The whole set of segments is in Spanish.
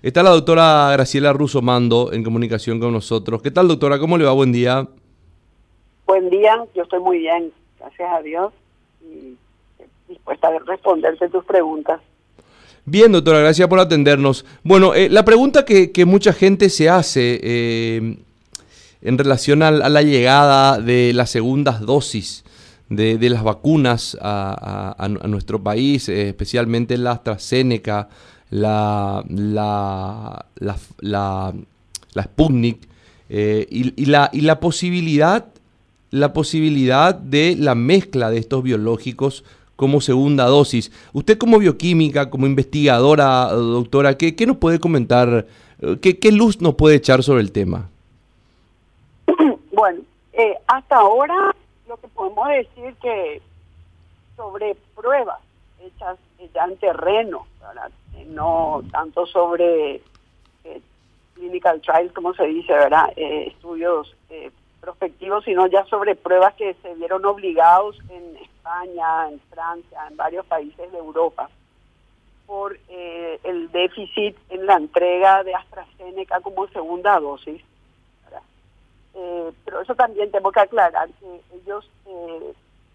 Está la doctora Graciela Russo Mando en comunicación con nosotros. ¿Qué tal, doctora? ¿Cómo le va? Buen día. Buen día, yo estoy muy bien, gracias a Dios, y dispuesta a responderte tus preguntas. Bien, doctora, gracias por atendernos. Bueno, eh, la pregunta que, mucha gente se hace eh, en relación a, la llegada de las segundas dosis de, las vacunas a, nuestro país, eh, especialmente la AstraZeneca, la, la, la, la, Sputnik, y, la, y la posibilidad la posibilidad de la mezcla de estos biológicos como segunda dosis. Usted como bioquímica, como investigadora, doctora, ¿qué, qué nos puede comentar? ¿Qué, ¿Qué, luz nos puede echar sobre el tema? Bueno, eh, hasta ahora lo que podemos decir que sobre pruebas hechas ya en terreno, eh, no tanto sobre eh, clinical trials, como se dice, ¿verdad? estudios prospectivos, sino ya sobre pruebas que se vieron obligados en España, en Francia, en varios países de Europa, por eh, el déficit en la entrega de AstraZeneca como segunda dosis. Eh, pero eso también tengo que aclarar que ellos eh,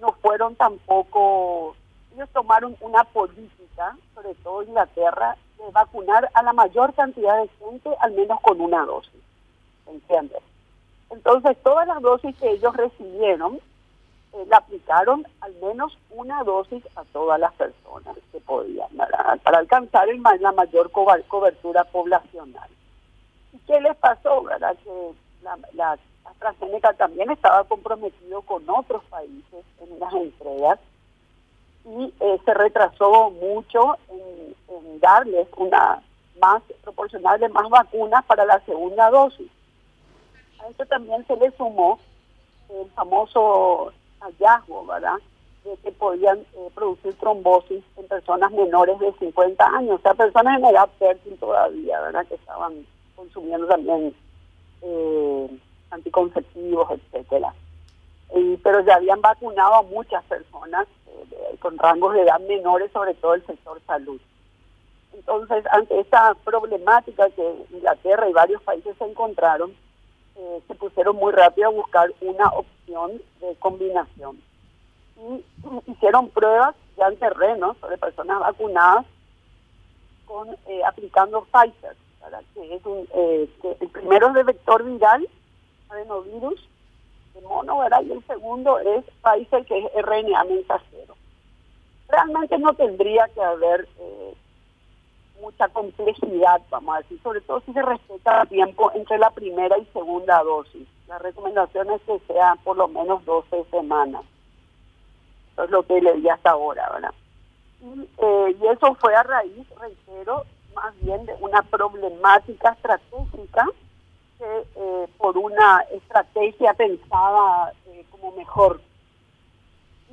no fueron tampoco, ellos tomaron una política, sobre todo Inglaterra, de vacunar a la mayor cantidad de gente al menos con una dosis. ¿Entiendes? Entonces, todas las dosis que ellos recibieron, eh, la aplicaron al menos una dosis a todas las personas que podían, para, alcanzar la mayor cobertura poblacional. ¿Y qué les pasó? ¿verdad? Que la, la AstraZeneca también estaba comprometido con otros países en las entregas y eh, se retrasó mucho en, darles una más proporcional de más vacunas para la segunda dosis. A esto también se le sumó el famoso hallazgo, ¿verdad? De que podían eh, producir trombosis en personas menores de 50 años, o sea, personas en edad fértil todavía, ¿verdad? Que estaban consumiendo también eh, anticonceptivos, etcétera. Y, pero ya habían vacunado a muchas personas con rangos de edad menores, sobre todo el sector salud. Entonces, ante esta problemática que Inglaterra y varios países se encontraron, eh, se pusieron muy rápido a buscar una opción de combinación. Y hicieron pruebas ya en terreno sobre personas vacunadas con eh, aplicando Pfizer, que es un, eh, el primero de vector viral, adenovirus, de mono, ¿verdad? y el segundo es Pfizer, que es RNA mensajero. Realmente no tendría que haber eh, mucha complejidad, vamos a decir, sobre todo si se respeta el tiempo entre la primera y segunda dosis. La recomendación es que sea por lo menos 12 semanas. Eso es lo que le di hasta ahora, ¿verdad? Y, eh, y eso fue a raíz, reitero, más bien de una problemática estratégica eh, por una estrategia pensada eh, como mejor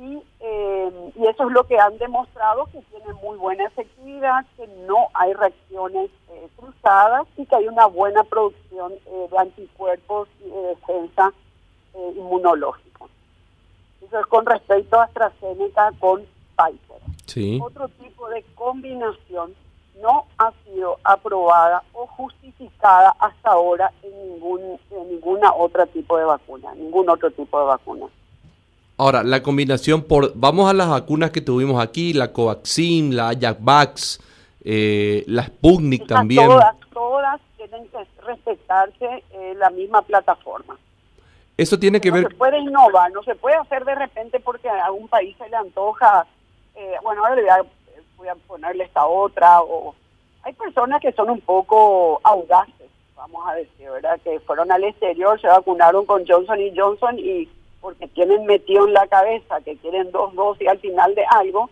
y, eh, y eso es lo que han demostrado que tiene muy buena efectividad, que no hay reacciones eh, cruzadas y que hay una buena producción eh, de anticuerpos y de defensa inmunológica. Eso es con respecto a AstraZeneca con Pfizer. Otro tipo de combinación no ha sido aprobada o justificada hasta ahora en ningún en ninguna otra tipo de vacuna, ningún otro tipo de vacuna. Ahora, la combinación por, vamos a las vacunas que tuvimos aquí, la Covaxin, la Ajax, eh, la Sputnik también. Todas, todas tienen que respetarse eh, la misma plataforma. Eso tiene que ver... No se puede innovar, no se puede hacer de repente porque a un país se le antoja, eh, bueno, ahora le voy a, voy a ponerle esta otra, o hay personas que son un poco audaces, vamos a decir, ¿verdad? Que fueron al exterior, se vacunaron con Johnson y Johnson y porque tienen metido en la cabeza que quieren dos dosis al final de algo,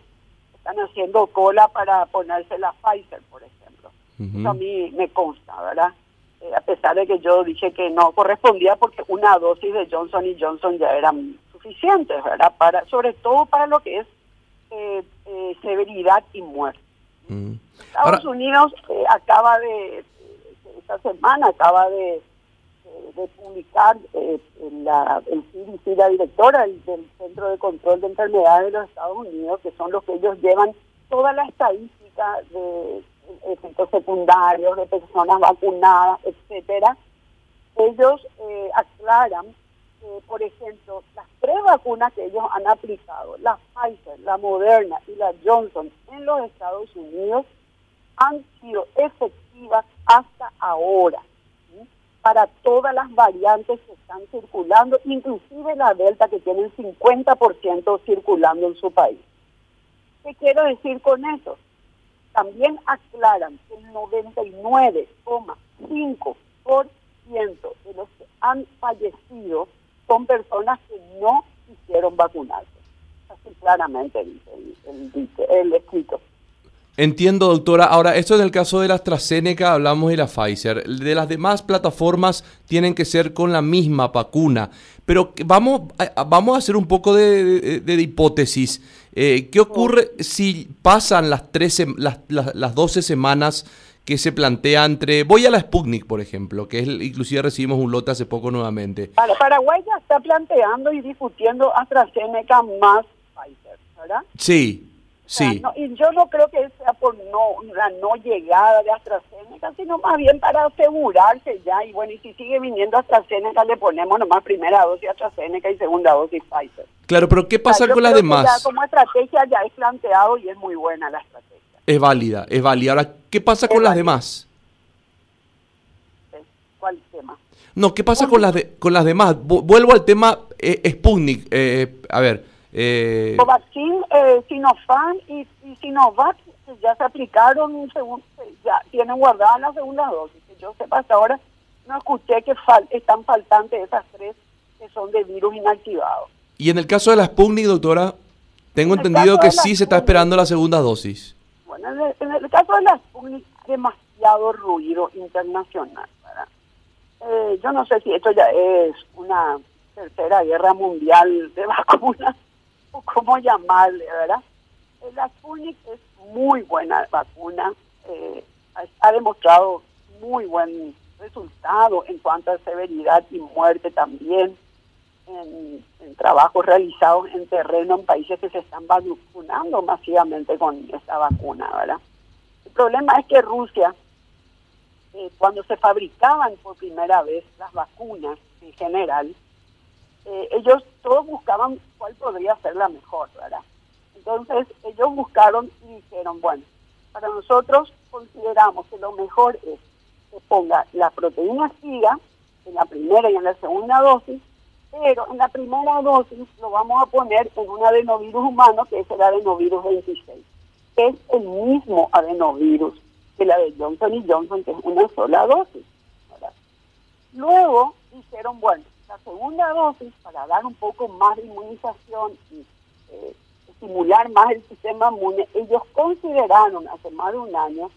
están haciendo cola para ponerse la Pfizer, por ejemplo. Eso a mí me consta, ¿verdad? Eh, a pesar de que yo dije que no correspondía porque una dosis de Johnson y Johnson ya eran suficientes, ¿verdad? Para, sobre todo para lo que es eh, eh, severidad y muerte. Estados Unidos acaba de, esta semana acaba de de publicar eh, la, el CDC, la directora del, Centro de Control de Enfermedades de los Estados Unidos, que son los que ellos llevan toda la estadística de efectos secundarios de personas vacunadas, etcétera, ellos eh, aclaran que, por ejemplo, las tres vacunas que ellos han aplicado, la Pfizer, la Moderna y la Johnson en los Estados Unidos, han sido efectivas hasta ahora para todas las variantes que están circulando, inclusive la Delta que tiene el 50% circulando en su país. ¿Qué quiero decir con eso? También aclaran que el 99,5% de los que han fallecido son personas que no quisieron vacunarse. Así claramente dice el, el escrito. Entiendo, doctora. Ahora, esto es el caso de la AstraZeneca, hablamos de la Pfizer. De las demás plataformas tienen que ser con la misma vacuna. Pero vamos, vamos a hacer un poco de, hipótesis. Eh, ¿Qué ocurre si pasan las, 13, las, las, 12 semanas que se plantea entre... Voy a la Sputnik, por ejemplo, que es inclusive recibimos un lote hace poco nuevamente. Para Paraguay ya está planteando y discutiendo AstraZeneca más Pfizer, ¿verdad? Sí, Sí. y yo no creo que sea por no la no llegada de AstraZeneca, sino más bien para asegurarse ya. Y bueno, y si sigue viniendo AstraZeneca, le ponemos nomás primera dosis AstraZeneca y segunda dosis Pfizer. Claro, pero ¿qué pasa con las demás? como estrategia ya es planteado y es muy buena la estrategia. Es válida, es válida. Ahora, ¿qué pasa con las demás? ¿Cuál tema? No, ¿qué pasa con las, de, con las demás? Vuelvo al tema eh, Sputnik. Eh, a ver eh, Covaxin, eh, Sinopharm y, Sinovac ya se aplicaron, según, ya tienen guardada la segunda dosis. Que yo sepa hasta ahora no escuché que están faltantes esas tres que son de virus inactivado. Y en el caso de la Sputnik, doctora, tengo entendido que sí se está esperando la segunda dosis. Bueno, en el, caso de la Sputnik, demasiado ruido internacional. Eh, yo no sé si esto ya es una tercera guerra mundial de vacunas cómo llamarle, ¿verdad? La Sputnik es muy buena vacuna, eh, ha, demostrado muy buen resultado en cuanto a severidad y muerte también en, trabajos realizados en terreno en países que se están vacunando masivamente con esta vacuna, ¿verdad? El problema es que Rusia, eh, cuando se fabricaban por primera vez las vacunas en general, eh, ellos todos buscaban cuál podría ser la mejor, ¿verdad? Entonces ellos buscaron y dijeron, bueno, para nosotros consideramos que lo mejor es que ponga la proteína SIGA en la primera y en la segunda dosis, pero en la primera dosis lo vamos a poner en un adenovirus humano que es el adenovirus 26, que es el mismo adenovirus que la de Johnson y Johnson, que es una sola dosis. Luego dijeron, bueno, la segunda dosis para dar un poco más de inmunización y eh, estimular más el sistema inmune, ellos consideraron hace más de un año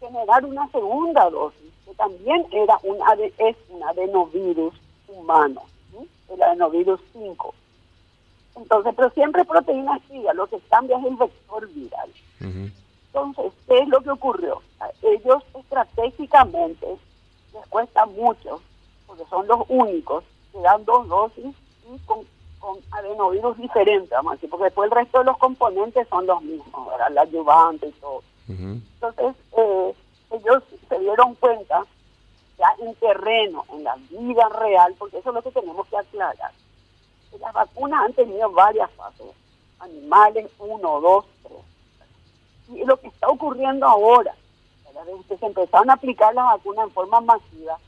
generar una segunda dosis, que también era un es un adenovirus humano, el adenovirus 5. Entonces, pero siempre proteína siga, lo que cambia es el vector viral. Entonces, ¿qué es lo que ocurrió? ellos estratégicamente les cuesta mucho, porque son los únicos se dan dos dosis y con, con adenovirus diferentes, vamos a decir, porque después el resto de los componentes son los mismos, ¿verdad? la ayudante y todo. Entonces, eh, ellos se dieron cuenta ya en terreno, en la vida real, porque eso es lo que tenemos que aclarar. Las vacunas han tenido varias fases, animales, uno, dos, tres. Y lo que está ocurriendo ahora, desde que se empezaron a aplicar las vacunas en forma masiva,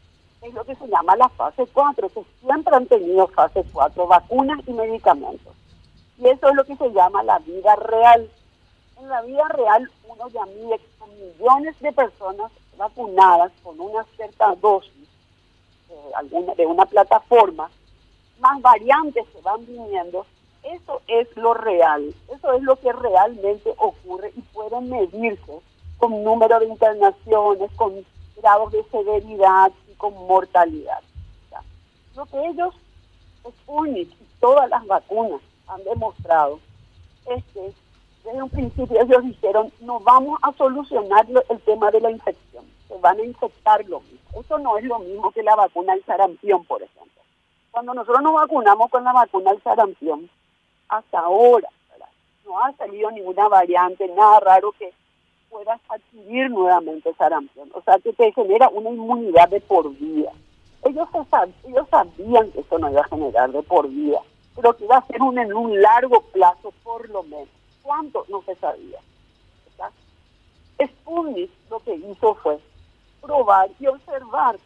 es lo que se llama la fase 4, que siempre han tenido fase 4, vacunas y medicamentos. Y eso es lo que se llama la vida real. En la vida real uno ya mide con millones de personas vacunadas con una cierta dosis eh, alguna, de una plataforma, más variantes que van viniendo, eso es lo real, eso es lo que realmente ocurre y pueden medirse con número de internaciones, con grados de severidad, con mortalidad. lo que ellos, Sputnik y todas las vacunas han demostrado es que desde un principio ellos dijeron, no vamos a solucionar el tema de la infección, se van a infectar lo mismo. Eso no es lo mismo que la vacuna del sarampión, por ejemplo. Cuando nosotros nos vacunamos con la vacuna del sarampión, hasta ahora no ha salido ninguna variante, nada raro que puedas adquirir nuevamente sarampión. O sea, que te genera una inmunidad de por vida. Ellos, ellos sabían que eso no iba a generar de por vida, pero que iba a ser un, en un largo plazo por lo menos. ¿Cuánto? No se sabía. Sputnik lo que hizo fue probar y observar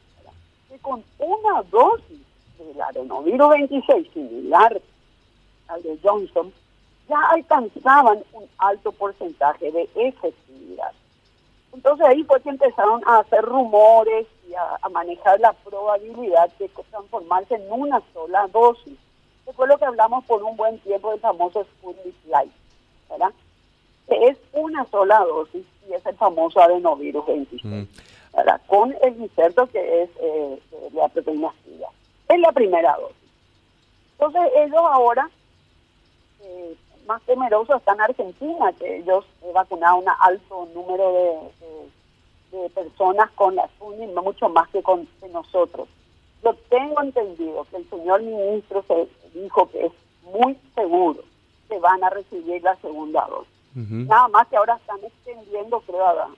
que con una dosis del adenovirus 26 similar al de Johnson, ya alcanzaban un alto porcentaje de efectividad. Entonces ahí fue que empezaron a hacer rumores y a, manejar la probabilidad de transformarse en una sola dosis. Fue lo que hablamos por un buen tiempo del famoso Sputnik Light, ¿verdad? Que es una sola dosis y es el famoso adenovirus 26, mm. ¿verdad? Con el inserto que es eh, la proteína fría. Es la primera dosis. Entonces ellos ahora eh, más temerosos están en Argentina, que ellos eh, vacunaron un alto número de, personas con la Sputnik, mucho más que con nosotros. Yo tengo entendido que el señor ministro se dijo que es muy seguro que van a recibir la segunda dosis. Nada más que ahora están extendiendo, creo, a,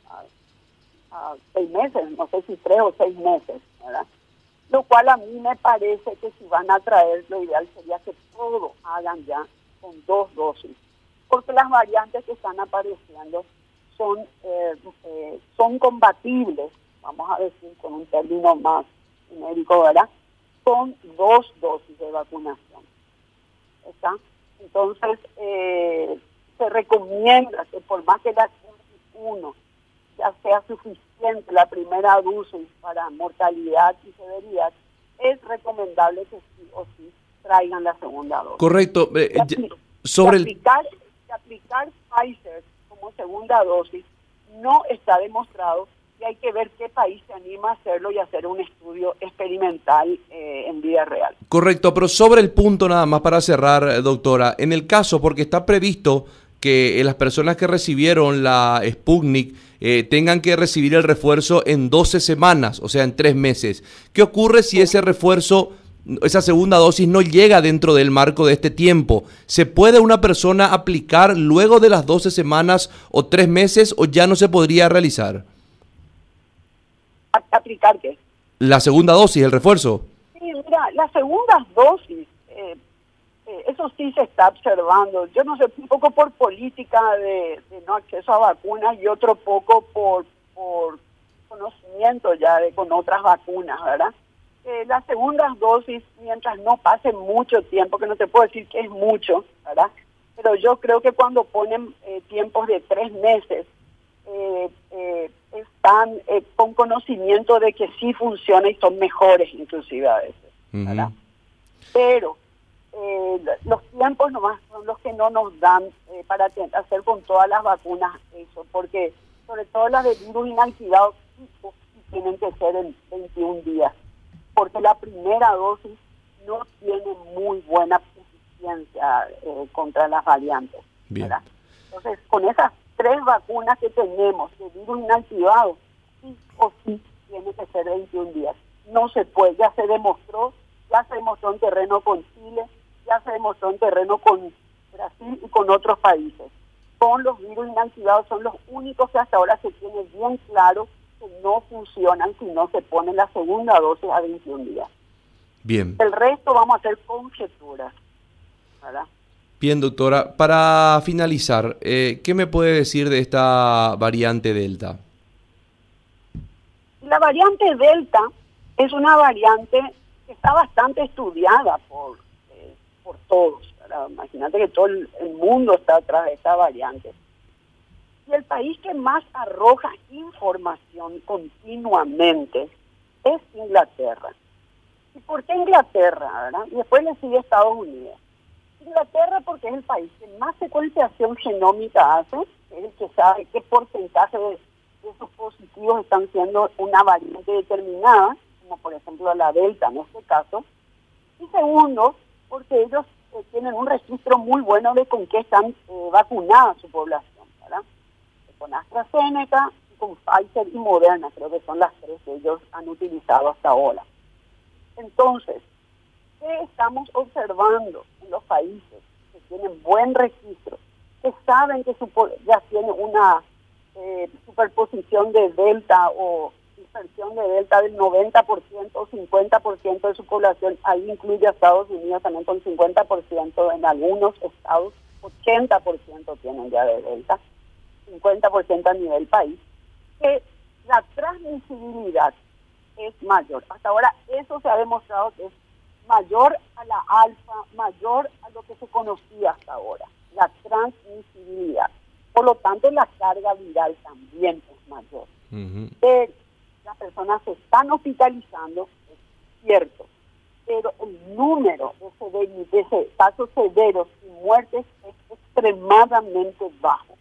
a, seis meses, no sé si tres o seis meses, ¿verdad? Lo cual a mí me parece que si van a traer, lo ideal sería que todo hagan ya con dos dosis, porque las variantes que están apareciendo son, eh, eh, son combatibles, vamos a decir con un término más médico, ¿verdad? Con dos dosis de vacunación. ¿Está? Entonces, eh, se recomienda que por más que la uno ya sea suficiente la primera dosis para mortalidad y severidad, es recomendable que sí o sí traigan la segunda dosis. Correcto. Eh, sobre aplicar, aplicar Pfizer como segunda dosis no está demostrado y hay que ver qué país se anima a hacerlo y hacer un estudio experimental eh, en vida real. Correcto, pero sobre el punto nada más para cerrar, eh, doctora, en el caso, porque está previsto que las personas que recibieron la Sputnik tengan que recibir el refuerzo en 12 semanas, o sea, en tres meses. ¿Qué ocurre si ese refuerzo esa segunda dosis no llega dentro del marco de este tiempo. ¿Se puede una persona aplicar luego de las 12 semanas o tres meses o ya no se podría realizar? ¿Aplicar qué? La segunda dosis, el refuerzo. Sí, mira, las segundas dosis, eh, eh, eso sí se está observando. Yo no sé, un poco por política de, no acceso a vacunas y otro poco por, por conocimiento ya de con otras vacunas, ¿verdad? las segundas dosis, mientras no pase mucho tiempo, que no te puedo decir que es mucho, ¿verdad? Pero yo creo que cuando ponen eh, tiempos de tres meses, eh, eh, están con conocimiento de que sí funciona y son mejores inclusive a veces, ¿verdad? Pero los tiempos nomás son los que no nos dan para hacer con todas las vacunas eso, porque sobre todo las de virus inactivados tienen que ser en 21 días porque la primera dosis no tiene muy buena eficiencia eh, contra las variantes. Entonces, con esas tres vacunas que tenemos de virus inactivado, sí o sí tiene que ser 21 días. No se puede, ya se demostró, ya se demostró en terreno con Chile, ya se demostró en terreno con Brasil y con otros países. Con los virus inactivados son los únicos que hasta ahora se tiene bien claro que no funcionan si no se pone la segunda dosis a 21 días. Bien. El resto vamos a hacer conjeturas. ¿verdad? Bien, doctora. Para finalizar, eh, ¿qué me puede decir de esta variante Delta? La variante Delta es una variante que está bastante estudiada por, eh, por todos. Imagínate que todo el mundo está atrás de esta variante y el país que más arroja información continuamente es Inglaterra. ¿Y por qué Inglaterra? Y después le sigue Estados Unidos. Inglaterra porque es el país que más secuenciación genómica hace, es el que sabe qué porcentaje de, esos positivos están siendo una variante determinada, como por ejemplo la Delta en este caso. Y segundo, porque ellos eh, tienen un registro muy bueno de con qué están eh, vacunadas su población con AstraZeneca, con Pfizer y Moderna, creo que son las tres que ellos han utilizado hasta ahora. Entonces, ¿qué estamos observando en los países que tienen buen registro, que saben que su, ya tiene una eh, superposición de delta o dispersión de delta del 90% o 50% de su población, ahí incluye a Estados Unidos también con 50%, en algunos estados 80% tienen ya de delta, 50% a nivel país, que la transmisibilidad es mayor. Hasta ahora eso se ha demostrado que es mayor a la alfa, mayor a lo que se conocía hasta ahora, la transmisibilidad. Por lo tanto, la carga viral también es mayor. Eh, las personas se están hospitalizando, es cierto, pero el número de, de casos severos y muertes es extremadamente bajo.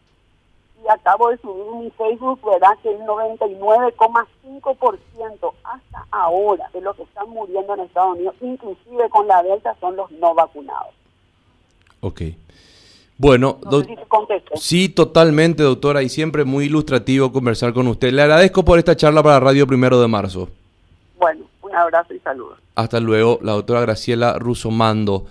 Y acabo de subir mi Facebook, ¿verdad? Que el 99,5% hasta ahora de los que están muriendo en Estados Unidos, inclusive con la Delta, son los no vacunados. Ok. Bueno, sí, totalmente, doctora, y siempre muy ilustrativo conversar con usted. Le agradezco por esta charla para Radio Primero de Marzo. Bueno, un abrazo y saludos. Hasta luego, la doctora Graciela Rusomando.